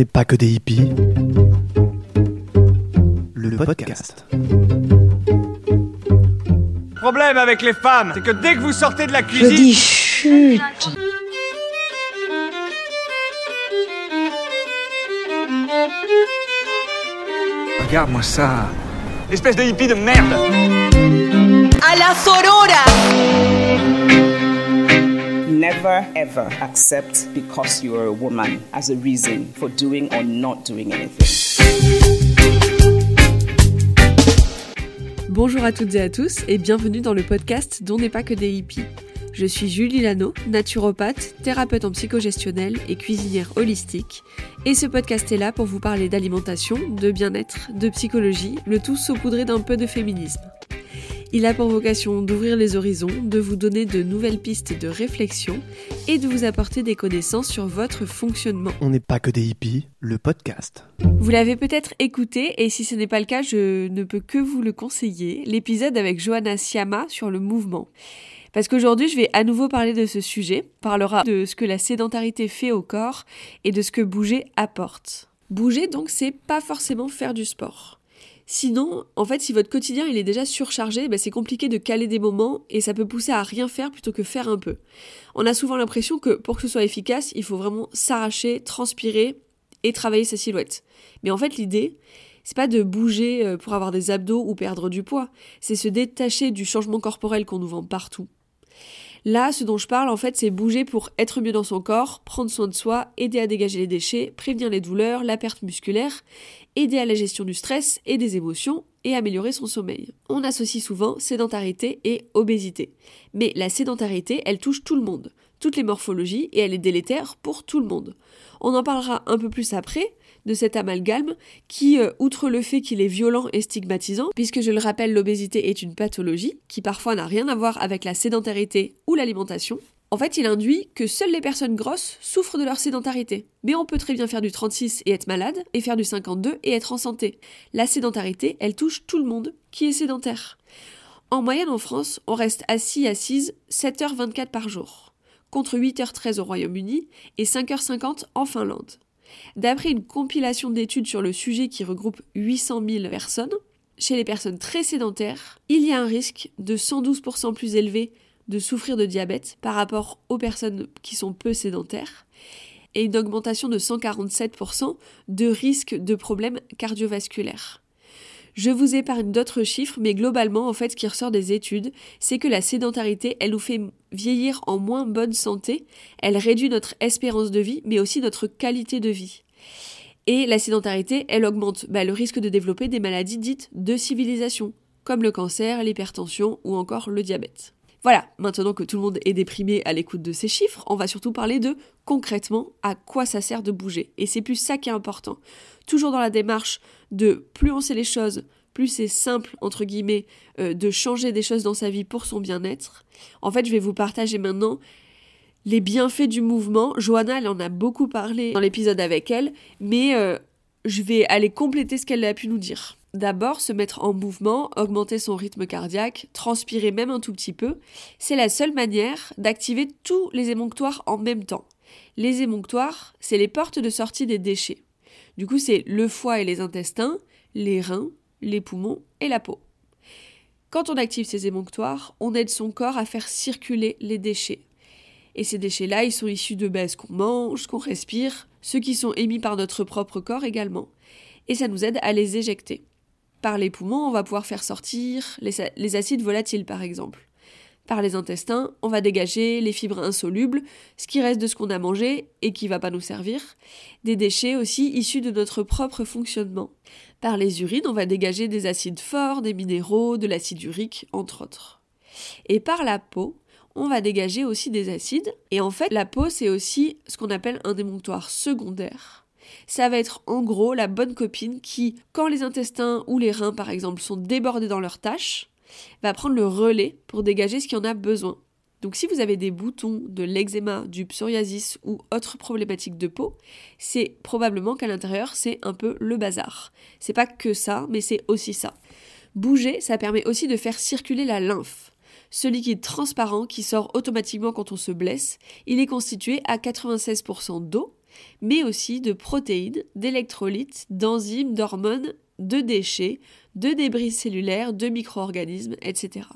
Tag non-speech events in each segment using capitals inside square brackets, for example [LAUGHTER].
n'est pas que des hippies. Le podcast. Problème avec les femmes, c'est que dès que vous sortez de la Je cuisine, dis chut. regarde-moi ça. Espèce de hippie de merde. À la sorora. Never ever accept because you're a woman as a reason for doing or not doing anything. Bonjour à toutes et à tous et bienvenue dans le podcast dont n'est pas que des hippies. Je suis Julie Lano, naturopathe, thérapeute en psychogestionnel et cuisinière holistique. Et ce podcast est là pour vous parler d'alimentation, de bien-être, de psychologie, le tout saupoudré d'un peu de féminisme. Il a pour vocation d'ouvrir les horizons, de vous donner de nouvelles pistes de réflexion et de vous apporter des connaissances sur votre fonctionnement. On n'est pas que des hippies, le podcast. Vous l'avez peut-être écouté, et si ce n'est pas le cas, je ne peux que vous le conseiller, l'épisode avec Johanna Siama sur le mouvement. Parce qu'aujourd'hui, je vais à nouveau parler de ce sujet, on parlera de ce que la sédentarité fait au corps et de ce que bouger apporte. Bouger, donc, c'est pas forcément faire du sport. Sinon, en fait, si votre quotidien il est déjà surchargé, ben, c'est compliqué de caler des moments et ça peut pousser à rien faire plutôt que faire un peu. On a souvent l'impression que pour que ce soit efficace, il faut vraiment s'arracher, transpirer et travailler sa silhouette. Mais en fait, l'idée, c'est pas de bouger euh, pour avoir des abdos ou perdre du poids, c'est se détacher du changement corporel qu'on nous vend partout. Là, ce dont je parle, en fait, c'est bouger pour être mieux dans son corps, prendre soin de soi, aider à dégager les déchets, prévenir les douleurs, la perte musculaire, aider à la gestion du stress et des émotions, et améliorer son sommeil. On associe souvent sédentarité et obésité. Mais la sédentarité, elle touche tout le monde, toutes les morphologies, et elle est délétère pour tout le monde. On en parlera un peu plus après, de cet amalgame qui, euh, outre le fait qu'il est violent et stigmatisant, puisque je le rappelle, l'obésité est une pathologie qui parfois n'a rien à voir avec la sédentarité ou l'alimentation, en fait, il induit que seules les personnes grosses souffrent de leur sédentarité. Mais on peut très bien faire du 36 et être malade, et faire du 52 et être en santé. La sédentarité, elle touche tout le monde qui est sédentaire. En moyenne en France, on reste assis assise 7h24 par jour, contre 8h13 au Royaume-Uni et 5h50 en Finlande. D'après une compilation d'études sur le sujet qui regroupe 800 000 personnes, chez les personnes très sédentaires, il y a un risque de 112% plus élevé de souffrir de diabète par rapport aux personnes qui sont peu sédentaires et une augmentation de 147% de risque de problèmes cardiovasculaires. Je vous épargne d'autres chiffres, mais globalement, en fait, ce qui ressort des études, c'est que la sédentarité, elle nous fait vieillir en moins bonne santé, elle réduit notre espérance de vie, mais aussi notre qualité de vie. Et la sédentarité, elle augmente bah, le risque de développer des maladies dites de civilisation, comme le cancer, l'hypertension ou encore le diabète. Voilà, maintenant que tout le monde est déprimé à l'écoute de ces chiffres, on va surtout parler de concrètement à quoi ça sert de bouger. Et c'est plus ça qui est important. Toujours dans la démarche de plus on sait les choses, plus c'est simple, entre guillemets, euh, de changer des choses dans sa vie pour son bien-être. En fait, je vais vous partager maintenant les bienfaits du mouvement. Johanna, elle en a beaucoup parlé dans l'épisode avec elle, mais euh, je vais aller compléter ce qu'elle a pu nous dire. D'abord, se mettre en mouvement, augmenter son rythme cardiaque, transpirer même un tout petit peu, c'est la seule manière d'activer tous les émonctoires en même temps. Les émonctoires, c'est les portes de sortie des déchets. Du coup, c'est le foie et les intestins, les reins, les poumons et la peau. Quand on active ces émonctoires, on aide son corps à faire circuler les déchets. Et ces déchets-là, ils sont issus de bases qu'on mange, qu'on respire, ceux qui sont émis par notre propre corps également. Et ça nous aide à les éjecter. Par les poumons, on va pouvoir faire sortir les, acides volatiles, par exemple. Par les intestins, on va dégager les fibres insolubles, ce qui reste de ce qu'on a mangé et qui va pas nous servir. Des déchets aussi issus de notre propre fonctionnement. Par les urines, on va dégager des acides forts, des minéraux, de l'acide urique, entre autres. Et par la peau, on va dégager aussi des acides. Et en fait, la peau, c'est aussi ce qu'on appelle un émonctoire secondaire ça va être en gros la bonne copine qui, quand les intestins ou les reins par exemple sont débordés dans leurs tâches, va prendre le relais pour dégager ce qui en a besoin. Donc si vous avez des boutons, de l'eczéma, du psoriasis ou autres problématiques de peau, c'est probablement qu'à l'intérieur c'est un peu le bazar. C'est pas que ça, mais c'est aussi ça. Bouger, ça permet aussi de faire circuler la lymphe. Ce liquide transparent qui sort automatiquement quand on se blesse, il est constitué à 96% d'eau mais aussi de protéines, d'électrolytes, d'enzymes, d'hormones, de déchets, de débris cellulaires, de micro-organismes, etc.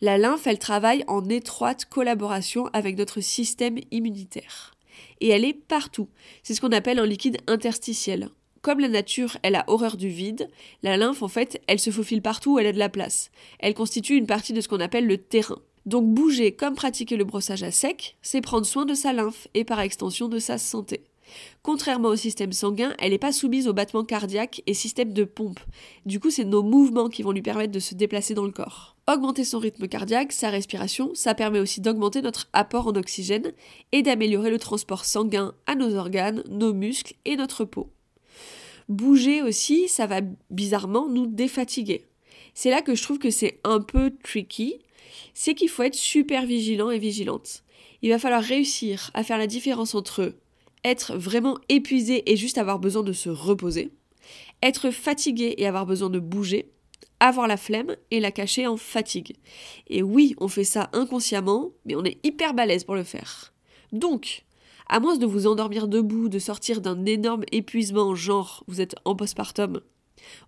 La lymphe, elle travaille en étroite collaboration avec notre système immunitaire. Et elle est partout. C'est ce qu'on appelle un liquide interstitiel. Comme la nature, elle a horreur du vide, la lymphe, en fait, elle se faufile partout où elle a de la place. Elle constitue une partie de ce qu'on appelle le terrain. Donc bouger comme pratiquer le brossage à sec, c'est prendre soin de sa lymphe et par extension de sa santé. Contrairement au système sanguin, elle n'est pas soumise aux battements cardiaques et système de pompe. Du coup, c'est nos mouvements qui vont lui permettre de se déplacer dans le corps. Augmenter son rythme cardiaque, sa respiration, ça permet aussi d'augmenter notre apport en oxygène et d'améliorer le transport sanguin à nos organes, nos muscles et notre peau. Bouger aussi, ça va bizarrement nous défatiguer. C'est là que je trouve que c'est un peu tricky, c'est qu'il faut être super vigilant et vigilante. Il va falloir réussir à faire la différence entre être vraiment épuisé et juste avoir besoin de se reposer, être fatigué et avoir besoin de bouger, avoir la flemme et la cacher en fatigue. Et oui, on fait ça inconsciemment, mais on est hyper balèze pour le faire. Donc, à moins de vous endormir debout, de sortir d'un énorme épuisement, genre vous êtes en postpartum,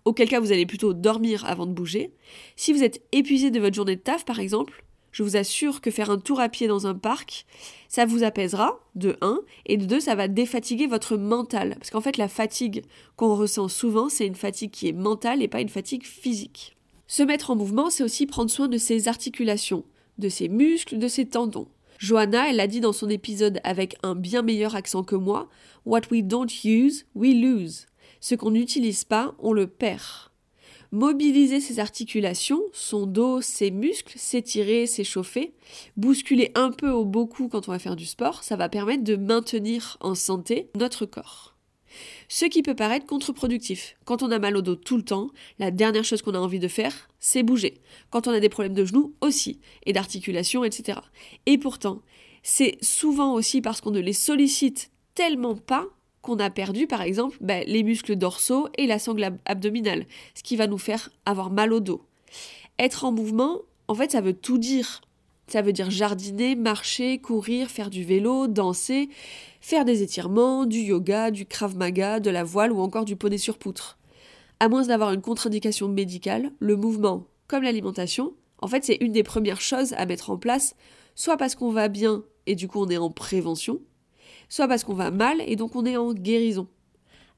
auquel cas vous allez plutôt dormir avant de bouger. Si vous êtes épuisé de votre journée de taf, par exemple, je vous assure que faire un tour à pied dans un parc, ça vous apaisera, de 1, et de 2, ça va défatiguer votre mental. Parce qu'en fait, la fatigue qu'on ressent souvent, c'est une fatigue qui est mentale et pas une fatigue physique. Se mettre en mouvement, c'est aussi prendre soin de ses articulations, de ses muscles, de ses tendons. Johanna, elle l'a dit dans son épisode avec un bien meilleur accent que moi, What we don't use, we lose. Ce qu'on n'utilise pas, on le perd. Mobiliser ses articulations, son dos, ses muscles, s'étirer, s'échauffer, bousculer un peu ou beaucoup quand on va faire du sport, ça va permettre de maintenir en santé notre corps. Ce qui peut paraître contre-productif. Quand on a mal au dos tout le temps, la dernière chose qu'on a envie de faire, c'est bouger. Quand on a des problèmes de genoux aussi, et d'articulation, etc. Et pourtant, c'est souvent aussi parce qu'on ne les sollicite tellement pas qu'on a perdu par exemple ben, les muscles dorsaux et la sangle abdominale, ce qui va nous faire avoir mal au dos. Être en mouvement, en fait, ça veut tout dire. Ça veut dire jardiner, marcher, courir, faire du vélo, danser, faire des étirements, du yoga, du krav maga, de la voile ou encore du poney sur poutre. À moins d'avoir une contre-indication médicale, le mouvement, comme l'alimentation, en fait, c'est une des premières choses à mettre en place, soit parce qu'on va bien et du coup on est en prévention, soit parce qu'on va mal et donc on est en guérison.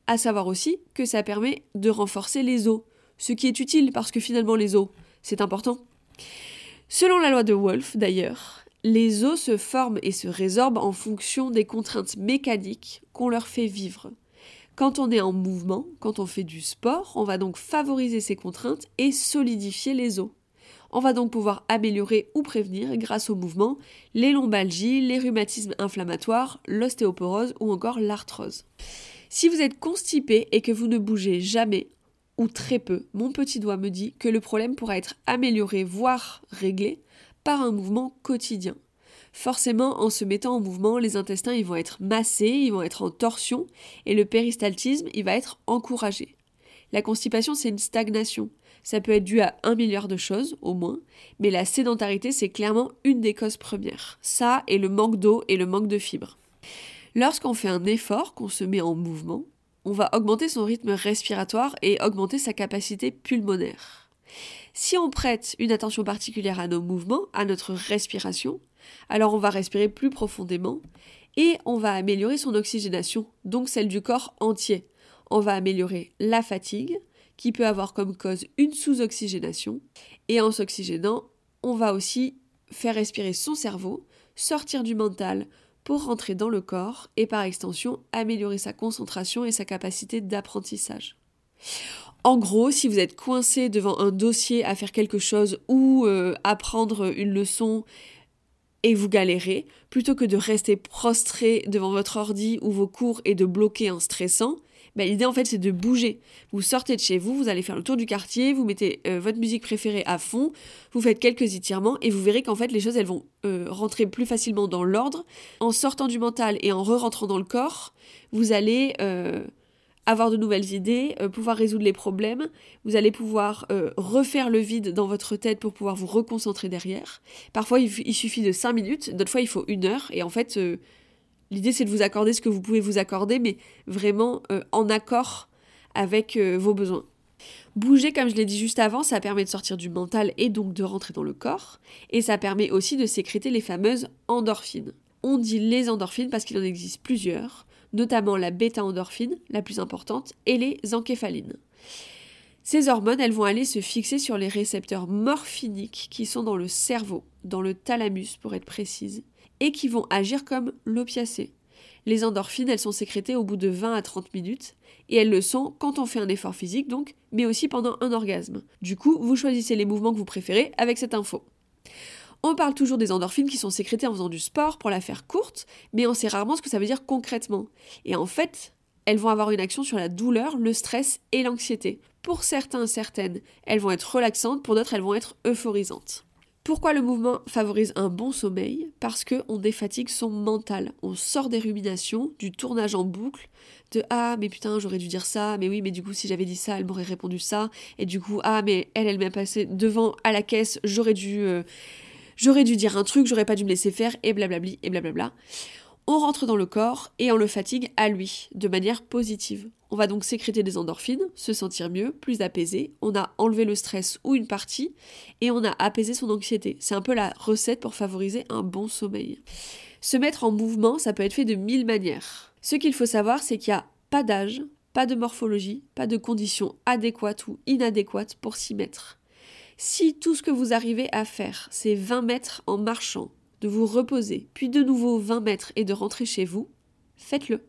À savoir aussi que ça permet de renforcer les os, ce qui est utile parce que finalement les os, c'est important. Selon la loi de Wolff d'ailleurs, les os se forment et se résorbent en fonction des contraintes mécaniques qu'on leur fait vivre. Quand on est en mouvement, quand on fait du sport, on va donc favoriser ces contraintes et solidifier les os. On va donc pouvoir améliorer ou prévenir, grâce au mouvement, les lombalgies, les rhumatismes inflammatoires, l'ostéoporose ou encore l'arthrose. Si vous êtes constipé et que vous ne bougez jamais, ou très peu, mon petit doigt me dit que le problème pourra être amélioré, voire réglé, par un mouvement quotidien. Forcément, en se mettant en mouvement, les intestins ils vont être massés, ils vont être en torsion, et le péristaltisme il va être encouragé. La constipation, c'est une stagnation. Ça peut être dû à un milliard de choses, au moins, mais la sédentarité, c'est clairement une des causes premières. Ça et le manque d'eau et le manque de fibres. Lorsqu'on fait un effort, qu'on se met en mouvement, on va augmenter son rythme respiratoire et augmenter sa capacité pulmonaire. Si on prête une attention particulière à nos mouvements, à notre respiration, alors on va respirer plus profondément et on va améliorer son oxygénation, donc celle du corps entier. On va améliorer la fatigue, qui peut avoir comme cause une sous-oxygénation. Et en s'oxygénant, on va aussi faire respirer son cerveau, sortir du mental pour rentrer dans le corps et par extension améliorer sa concentration et sa capacité d'apprentissage. En gros, si vous êtes coincé devant un dossier à faire quelque chose ou euh, apprendre une leçon et vous galérez, plutôt que de rester prostré devant votre ordi ou vos cours et de bloquer en stressant, bah, l'idée en fait c'est de bouger. Vous sortez de chez vous, vous allez faire le tour du quartier, vous mettez euh, votre musique préférée à fond, vous faites quelques étirements et vous verrez qu'en fait les choses elles vont euh, rentrer plus facilement dans l'ordre. En sortant du mental et en re-rentrant dans le corps, vous allez euh, avoir de nouvelles idées, pouvoir résoudre les problèmes, vous allez pouvoir refaire le vide dans votre tête pour pouvoir vous reconcentrer derrière. Parfois il, il suffit de 5 minutes, d'autres fois il faut une heure et en fait L'idée c'est de vous accorder ce que vous pouvez vous accorder, mais vraiment euh, en accord avec euh, vos besoins. Bouger, comme je l'ai dit juste avant, ça permet de sortir du mental et donc de rentrer dans le corps, et ça permet aussi de sécréter les fameuses endorphines. On dit les endorphines parce qu'il en existe plusieurs, notamment la bêta-endorphine, la plus importante, et les encéphalines. Ces hormones, elles vont aller se fixer sur les récepteurs morphiniques qui sont dans le cerveau, dans le thalamus pour être précise, et qui vont agir comme l'opiacé. Les endorphines, elles sont sécrétées au bout de 20 à 30 minutes, et elles le sont quand on fait un effort physique, donc, mais aussi pendant un orgasme. Du coup, vous choisissez les mouvements que vous préférez avec cette info. On parle toujours des endorphines qui sont sécrétées en faisant du sport pour la faire courte, mais on sait rarement ce que ça veut dire concrètement. Et en fait, elles vont avoir une action sur la douleur, le stress et l'anxiété. Pour certains, certaines, elles vont être relaxantes, pour d'autres, elles vont être euphorisantes. Pourquoi le mouvement favorise un bon sommeil? Parce qu'on défatigue son mental. On sort des ruminations, du tournage en boucle, de Ah, mais putain, j'aurais dû dire ça, mais oui, mais du coup, si j'avais dit ça, elle m'aurait répondu ça, et du coup, Ah, mais elle, elle m'a passé devant à la caisse, j'aurais dû. Euh, dû dire un truc, j'aurais pas dû me laisser faire, et blablabli, et blablabla on rentre dans le corps et on le fatigue à lui, de manière positive. On va donc sécréter des endorphines, se sentir mieux, plus apaisé, on a enlevé le stress ou une partie, et on a apaisé son anxiété. C'est un peu la recette pour favoriser un bon sommeil. Se mettre en mouvement, ça peut être fait de mille manières. Ce qu'il faut savoir, c'est qu'il n'y a pas d'âge, pas de morphologie, pas de conditions adéquates ou inadéquates pour s'y mettre. Si tout ce que vous arrivez à faire, c'est 20 mètres en marchant, de vous reposer, puis de nouveau 20 mètres et de rentrer chez vous, faites-le.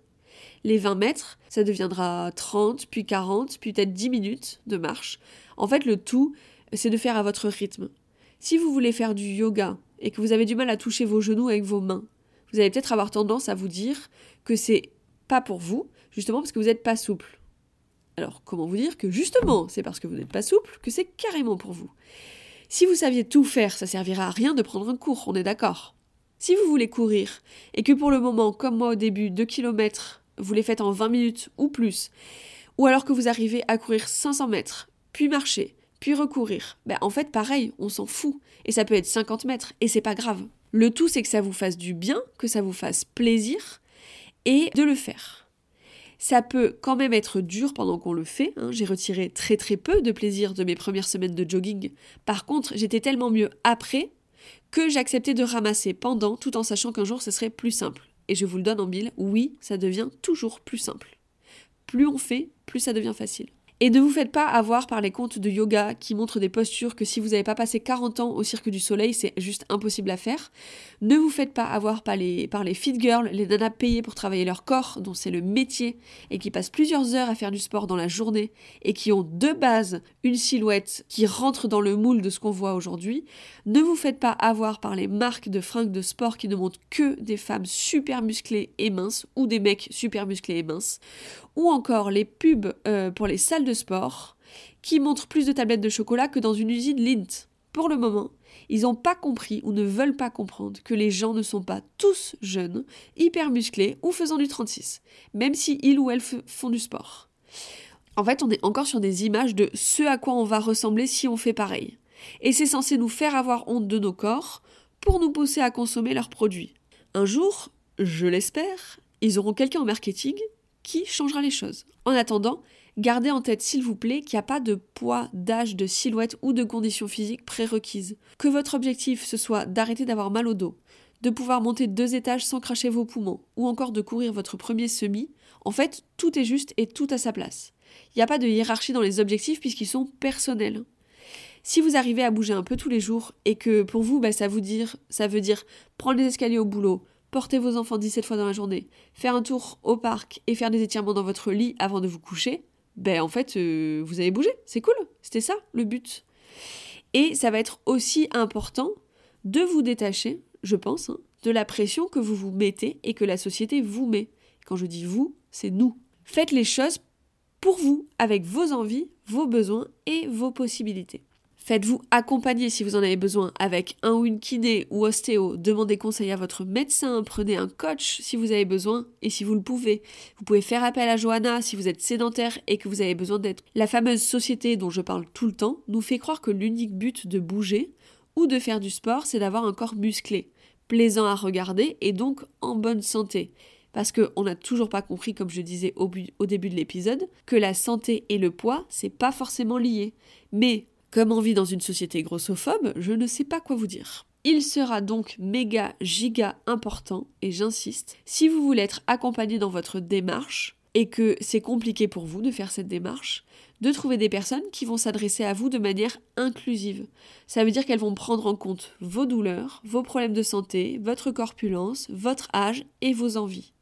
Les 20 mètres, ça deviendra 30, puis 40, puis peut-être 10 minutes de marche. En fait, le tout, c'est de faire à votre rythme. Si vous voulez faire du yoga et que vous avez du mal à toucher vos genoux avec vos mains, vous allez peut-être avoir tendance à vous dire que c'est pas pour vous, justement parce que vous n'êtes pas souple. Alors, comment vous dire que justement, c'est parce que vous n'êtes pas souple que c'est carrément pour vous si vous saviez tout faire, ça servira à rien de prendre un cours, on est d'accord. Si vous voulez courir, et que pour le moment, comme moi au début, 2 km, vous les faites en 20 minutes ou plus, ou alors que vous arrivez à courir 500 mètres, puis marcher, puis recourir, ben en fait pareil, on s'en fout, et ça peut être 50 mètres, et c'est pas grave. Le tout c'est que ça vous fasse du bien, que ça vous fasse plaisir, et de le faire. Ça peut quand même être dur pendant qu'on le fait. Hein. J'ai retiré très très peu de plaisir de mes premières semaines de jogging. Par contre, j'étais tellement mieux après que j'acceptais de ramasser pendant, tout en sachant qu'un jour ce serait plus simple. Et je vous le donne en mille, oui, ça devient toujours plus simple. Plus on fait, plus ça devient facile. Et ne vous faites pas avoir par les comptes de yoga qui montrent des postures que si vous n'avez pas passé 40 ans au Cirque du Soleil, c'est juste impossible à faire. Ne vous faites pas avoir par les, par les fit girls, les nanas payées pour travailler leur corps, dont c'est le métier, et qui passent plusieurs heures à faire du sport dans la journée, et qui ont de base une silhouette qui rentre dans le moule de ce qu'on voit aujourd'hui. Ne vous faites pas avoir par les marques de fringues de sport qui ne montrent que des femmes super musclées et minces, ou des mecs super musclés et minces, ou encore les pubs euh, pour les salles de sport qui montrent plus de tablettes de chocolat que dans une usine Lint. Pour le moment, ils n'ont pas compris ou ne veulent pas comprendre que les gens ne sont pas tous jeunes, hyper musclés ou faisant du 36, même si ils ou elles font du sport. En fait, on est encore sur des images de ce à quoi on va ressembler si on fait pareil. Et c'est censé nous faire avoir honte de nos corps pour nous pousser à consommer leurs produits. Un jour, je l'espère, ils auront quelqu'un au marketing qui changera les choses. En attendant, gardez en tête s'il vous plaît qu'il n'y a pas de poids, d'âge, de silhouette ou de conditions physiques prérequises. Que votre objectif ce soit d'arrêter d'avoir mal au dos, de pouvoir monter deux étages sans cracher vos poumons, ou encore de courir votre premier semi, en fait, tout est juste et tout à sa place. Il n'y a pas de hiérarchie dans les objectifs puisqu'ils sont personnels. Si vous arrivez à bouger un peu tous les jours et que pour vous, bah, ça, vous dire, ça veut dire prendre les escaliers au boulot, porter vos enfants 17 fois dans la journée, faire un tour au parc et faire des étirements dans votre lit avant de vous coucher, ben en fait, euh, vous avez bougé, c'est cool, c'était ça le but. Et ça va être aussi important de vous détacher, je pense, hein, de la pression que vous vous mettez et que la société vous met. Quand je dis vous, c'est nous. Faites les choses pour vous, avec vos envies, vos besoins et vos possibilités. Faites-vous accompagner si vous en avez besoin avec un ou une kiné ou ostéo. Demandez conseil à votre médecin. Prenez un coach si vous avez besoin et si vous le pouvez. Vous pouvez faire appel à Johanna si vous êtes sédentaire et que vous avez besoin d'être. La fameuse société dont je parle tout le temps nous fait croire que l'unique but de bouger ou de faire du sport, c'est d'avoir un corps musclé, plaisant à regarder et donc en bonne santé. parce qu'on n'a toujours pas compris, comme je disais au, au début de l'épisode, que la santé et le poids, c'est pas forcément lié. Mais comme on vit dans une société grossophobe, je ne sais pas quoi vous dire. Il sera donc méga giga important, et j'insiste, si vous voulez être accompagné dans votre démarche, et que c'est compliqué pour vous de faire cette démarche, de trouver des personnes qui vont s'adresser à vous de manière inclusive. Ça veut dire qu'elles vont prendre en compte vos douleurs, vos problèmes de santé, votre corpulence, votre âge et vos envies.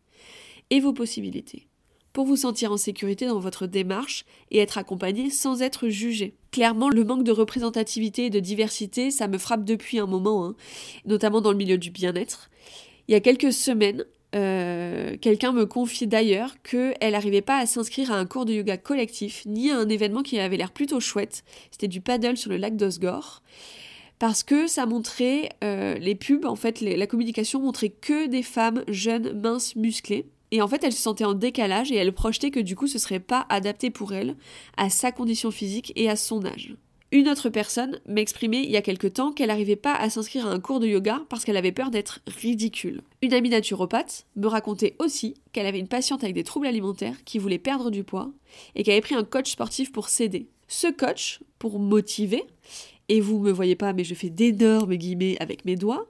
Et vos possibilités. Pour vous sentir en sécurité dans votre démarche et être accompagné sans être jugé. Clairement, le manque de représentativité et de diversité, ça me frappe depuis un moment, hein, notamment dans le milieu du bien-être. Il y a quelques semaines, euh, quelqu'un me confie d'ailleurs qu'elle n'arrivait pas à s'inscrire à un cours de yoga collectif, ni à un événement qui avait l'air plutôt chouette. C'était du paddle sur le lac d'Osgore. Parce que ça montrait, euh, les pubs, en fait, la communication montrait que des femmes jeunes, minces, musclées. Et en fait, elle se sentait en décalage et elle projetait que du coup, ce serait pas adapté pour elle, à sa condition physique et à son âge. Une autre personne m'exprimait il y a quelque temps qu'elle n'arrivait pas à s'inscrire à un cours de yoga parce qu'elle avait peur d'être ridicule. Une amie naturopathe me racontait aussi qu'elle avait une patiente avec des troubles alimentaires qui voulait perdre du poids et qui avait pris un coach sportif pour s'aider. Ce coach, pour motiver, et vous me voyez pas mais je fais d'énormes guillemets avec mes doigts,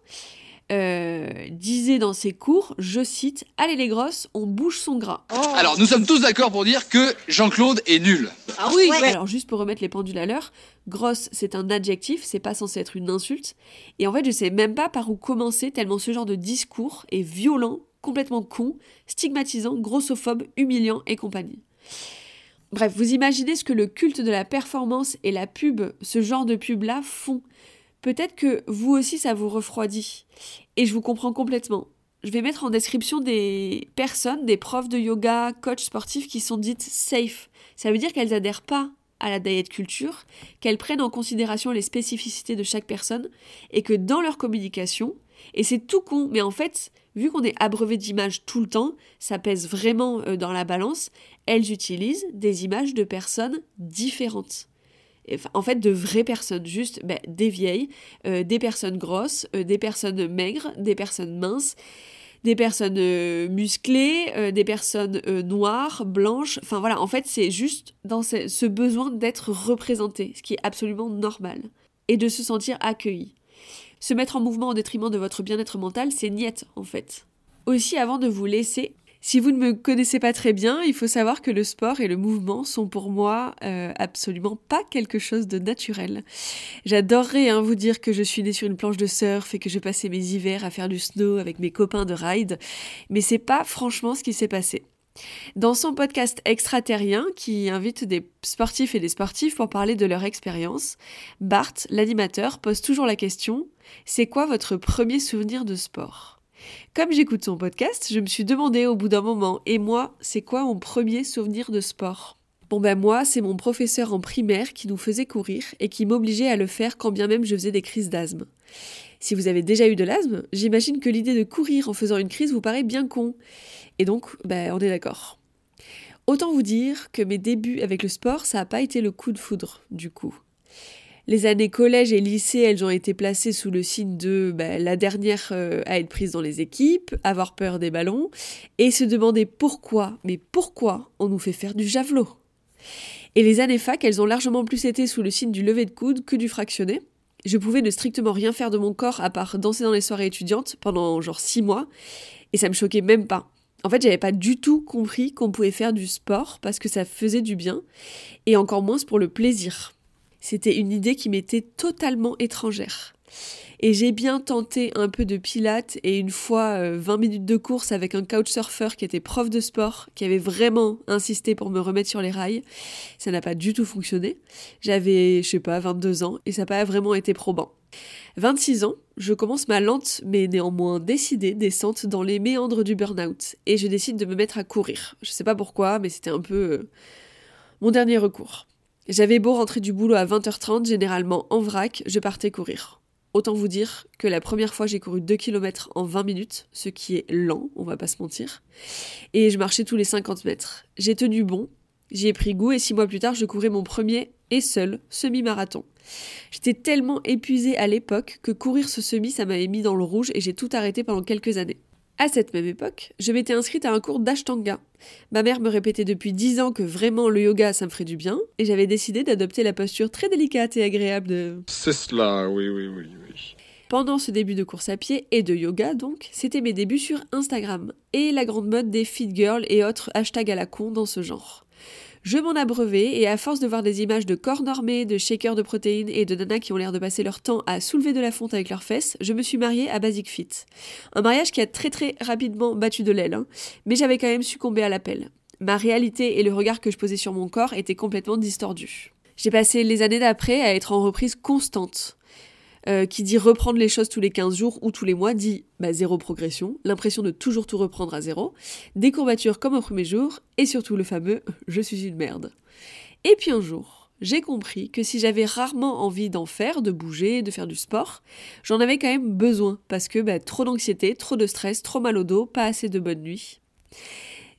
euh, disait dans ses cours, je cite, Allez les grosses, on bouge son gras. Alors, nous sommes tous d'accord pour dire que Jean-Claude est nul. Ah oui Alors juste pour remettre les pendules à l'heure, grosse c'est un adjectif, c'est pas censé être une insulte. Et en fait je sais même pas par où commencer tellement ce genre de discours est violent, complètement con, stigmatisant, grossophobe, humiliant et compagnie. Bref, vous imaginez ce que le culte de la performance et la pub, ce genre de pub-là, font. Peut-être que vous aussi ça vous refroidit. Et je vous comprends complètement. Je vais mettre en description des personnes, des profs de yoga, coachs sportifs qui sont dites safe. Ça veut dire qu'elles adhèrent pas à la diet culture, qu'elles prennent en considération les spécificités de chaque personne et que dans leur communication, et c'est tout con, mais en fait, vu qu'on est abreuvé d'images tout le temps, ça pèse vraiment euh, dans la balance, elles utilisent des images de personnes différentes. En fait, de vraies personnes, juste ben, des vieilles, euh, des personnes grosses, euh, des personnes maigres, des personnes minces, des personnes euh, musclées, des personnes noires, blanches. Enfin voilà, en fait, c'est juste dans ce, ce besoin d'être représenté, ce qui est absolument normal, et de se sentir accueilli. Se mettre en mouvement au détriment de votre bien-être mental, c'est niette en fait. Aussi, avant de vous laisser, si vous ne me connaissez pas très bien, il faut savoir que le sport et le mouvement sont pour moi euh, absolument pas quelque chose de naturel. J'adorerais hein, vous dire que je suis née sur une planche de surf et que je passais mes hivers à faire du snow avec mes copains de ride, mais c'est pas franchement ce qui s'est passé. Dans son podcast extraterrien, qui invite des sportifs et des sportifs pour parler de leur expérience, Bart, l'animateur, pose toujours la question C'est quoi votre premier souvenir de sport? Comme j'écoute son podcast, je me suis demandé au bout d'un moment Et moi, c'est quoi mon premier souvenir de sport? Bon ben moi, c'est mon professeur en primaire qui nous faisait courir et qui m'obligeait à le faire quand bien même je faisais des crises d'asthme. Si vous avez déjà eu de l'asthme, j'imagine que l'idée de courir en faisant une crise vous paraît bien con. Et donc, ben, on est d'accord. Autant vous dire que mes débuts avec le sport, ça n'a pas été le coup de foudre, du coup. Les années collège et lycée, elles ont été placées sous le signe de ben, la dernière euh, à être prise dans les équipes, avoir peur des ballons, et se demander pourquoi, mais pourquoi on nous fait faire du javelot Et les années fac, elles ont largement plus été sous le signe du lever de coude que du fractionné. Je pouvais ne strictement rien faire de mon corps à part danser dans les soirées étudiantes pendant genre six mois, et ça me choquait même pas. En fait, j'avais pas du tout compris qu'on pouvait faire du sport parce que ça faisait du bien, et encore moins pour le plaisir. C'était une idée qui m'était totalement étrangère. Et j'ai bien tenté un peu de pilates et une fois euh, 20 minutes de course avec un couchsurfer qui était prof de sport, qui avait vraiment insisté pour me remettre sur les rails. Ça n'a pas du tout fonctionné. J'avais, je sais pas, 22 ans et ça n'a pas vraiment été probant. 26 ans, je commence ma lente mais néanmoins décidée descente dans les méandres du burn-out et je décide de me mettre à courir. Je sais pas pourquoi, mais c'était un peu euh, mon dernier recours. J'avais beau rentrer du boulot à 20h30, généralement en vrac, je partais courir. Autant vous dire que la première fois j'ai couru 2 km en 20 minutes, ce qui est lent, on va pas se mentir. Et je marchais tous les 50 mètres. J'ai tenu bon, j'y ai pris goût et 6 mois plus tard je courais mon premier et seul semi-marathon. J'étais tellement épuisée à l'époque que courir ce semi ça m'avait mis dans le rouge et j'ai tout arrêté pendant quelques années. À cette même époque, je m'étais inscrite à un cours d'ashtanga. Ma mère me répétait depuis dix ans que vraiment le yoga ça me ferait du bien, et j'avais décidé d'adopter la posture très délicate et agréable de C'est cela, oui, oui, oui, oui. pendant ce début de course à pied et de yoga donc, c'était mes débuts sur Instagram et la grande mode des fit girls et autres hashtags à la con dans ce genre. Je m'en abreuvé et à force de voir des images de corps normés, de shakers de protéines et de nanas qui ont l'air de passer leur temps à soulever de la fonte avec leurs fesses, je me suis mariée à Basic Fit. Un mariage qui a très très rapidement battu de l'aile, hein, mais j'avais quand même succombé à l'appel. Ma réalité et le regard que je posais sur mon corps étaient complètement distordus. J'ai passé les années d'après à être en reprise constante. Euh, qui dit reprendre les choses tous les 15 jours ou tous les mois dit bah, zéro progression, l'impression de toujours tout reprendre à zéro, des courbatures comme au premier jour, et surtout le fameux je suis une merde. Et puis un jour, j'ai compris que si j'avais rarement envie d'en faire, de bouger, de faire du sport, j'en avais quand même besoin, parce que bah, trop d'anxiété, trop de stress, trop mal au dos, pas assez de bonnes nuits.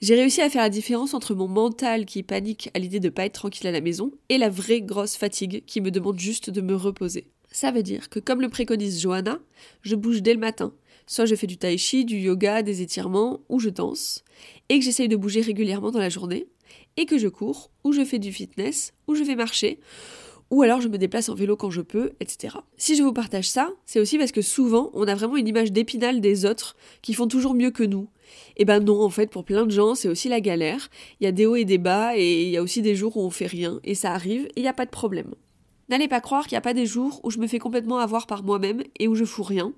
J'ai réussi à faire la différence entre mon mental qui panique à l'idée de pas être tranquille à la maison et la vraie grosse fatigue qui me demande juste de me reposer. Ça veut dire que comme le préconise Johanna, je bouge dès le matin. Soit je fais du tai chi, du yoga, des étirements, ou je danse, et que j'essaye de bouger régulièrement dans la journée, et que je cours, ou je fais du fitness, ou je vais marcher, ou alors je me déplace en vélo quand je peux, etc. Si je vous partage ça, c'est aussi parce que souvent on a vraiment une image d'épinal des autres qui font toujours mieux que nous. Et ben non, en fait, pour plein de gens, c'est aussi la galère. Il y a des hauts et des bas, et il y a aussi des jours où on fait rien, et ça arrive, et il n'y a pas de problème. N'allez pas croire qu'il n'y a pas des jours où je me fais complètement avoir par moi-même et où je fous rien.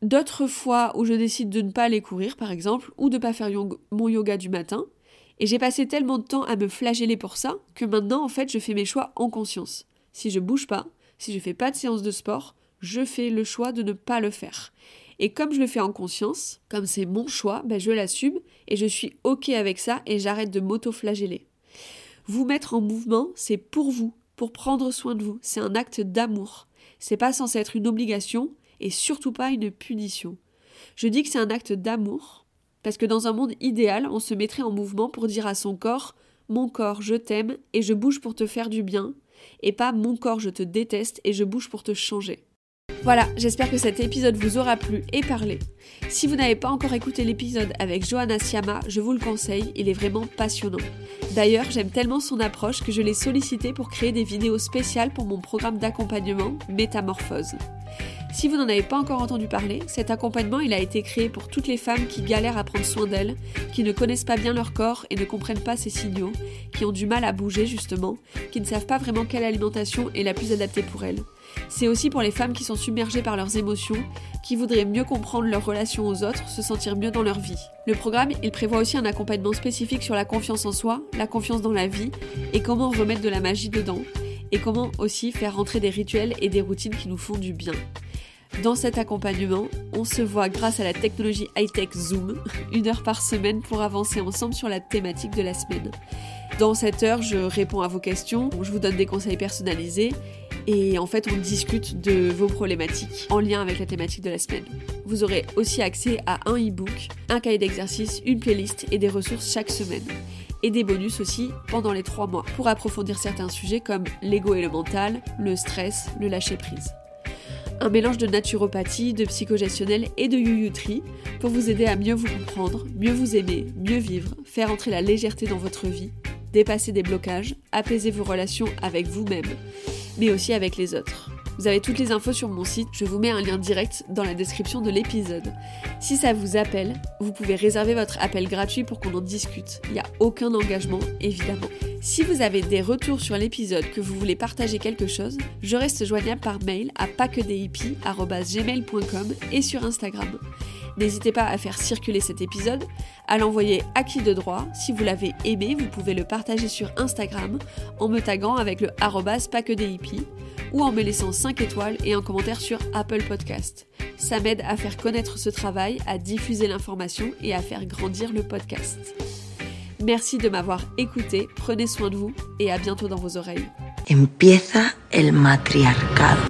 D'autres fois où je décide de ne pas aller courir, par exemple, ou de ne pas faire mon yoga du matin. Et j'ai passé tellement de temps à me flageller pour ça que maintenant, en fait, je fais mes choix en conscience. Si je bouge pas, si je fais pas de séance de sport, je fais le choix de ne pas le faire. Et comme je le fais en conscience, comme c'est mon choix, ben je l'assume et je suis ok avec ça et j'arrête de m'auto-flageller. Vous mettre en mouvement, c'est pour vous, pour prendre soin de vous. C'est un acte d'amour. C'est pas censé être une obligation et surtout pas une punition. Je dis que c'est un acte d'amour parce que dans un monde idéal, on se mettrait en mouvement pour dire à son corps Mon corps, je t'aime et je bouge pour te faire du bien, et pas Mon corps, je te déteste et je bouge pour te changer. Voilà, j'espère que cet épisode vous aura plu et parlé. Si vous n'avez pas encore écouté l'épisode avec Johanna Siama, je vous le conseille, il est vraiment passionnant. D'ailleurs, j'aime tellement son approche que je l'ai sollicité pour créer des vidéos spéciales pour mon programme d'accompagnement Métamorphose. Si vous n'en avez pas encore entendu parler, cet accompagnement il a été créé pour toutes les femmes qui galèrent à prendre soin d'elles, qui ne connaissent pas bien leur corps et ne comprennent pas ses signaux, qui ont du mal à bouger justement, qui ne savent pas vraiment quelle alimentation est la plus adaptée pour elles. C'est aussi pour les femmes qui sont submergées par leurs émotions, qui voudraient mieux comprendre leur relation aux autres, se sentir mieux dans leur vie. Le programme, il prévoit aussi un accompagnement spécifique sur la confiance en soi, la confiance dans la vie et comment remettre de la magie dedans, et comment aussi faire rentrer des rituels et des routines qui nous font du bien. Dans cet accompagnement, on se voit grâce à la technologie high-tech Zoom, [LAUGHS] une heure par semaine pour avancer ensemble sur la thématique de la semaine. Dans cette heure, je réponds à vos questions, je vous donne des conseils personnalisés et en fait on discute de vos problématiques en lien avec la thématique de la semaine. Vous aurez aussi accès à un e-book, un cahier d'exercice, une playlist et des ressources chaque semaine. Et des bonus aussi pendant les trois mois pour approfondir certains sujets comme l'ego et le mental, le stress, le lâcher prise un mélange de naturopathie, de psychogestionnel et de yuyutri pour vous aider à mieux vous comprendre, mieux vous aimer, mieux vivre, faire entrer la légèreté dans votre vie, dépasser des blocages, apaiser vos relations avec vous-même, mais aussi avec les autres. Vous avez toutes les infos sur mon site, je vous mets un lien direct dans la description de l'épisode. Si ça vous appelle, vous pouvez réserver votre appel gratuit pour qu'on en discute. Il n'y a aucun engagement, évidemment. Si vous avez des retours sur l'épisode, que vous voulez partager quelque chose, je reste joignable par mail à pasquedehippies.gmail.com et sur Instagram. N'hésitez pas à faire circuler cet épisode, à l'envoyer à qui de droit. Si vous l'avez aimé, vous pouvez le partager sur Instagram en me taguant avec le arrobas ou en me laissant 5 étoiles et un commentaire sur Apple Podcast. Ça m'aide à faire connaître ce travail, à diffuser l'information et à faire grandir le podcast. Merci de m'avoir écouté, prenez soin de vous et à bientôt dans vos oreilles. Empieza el matriarcado.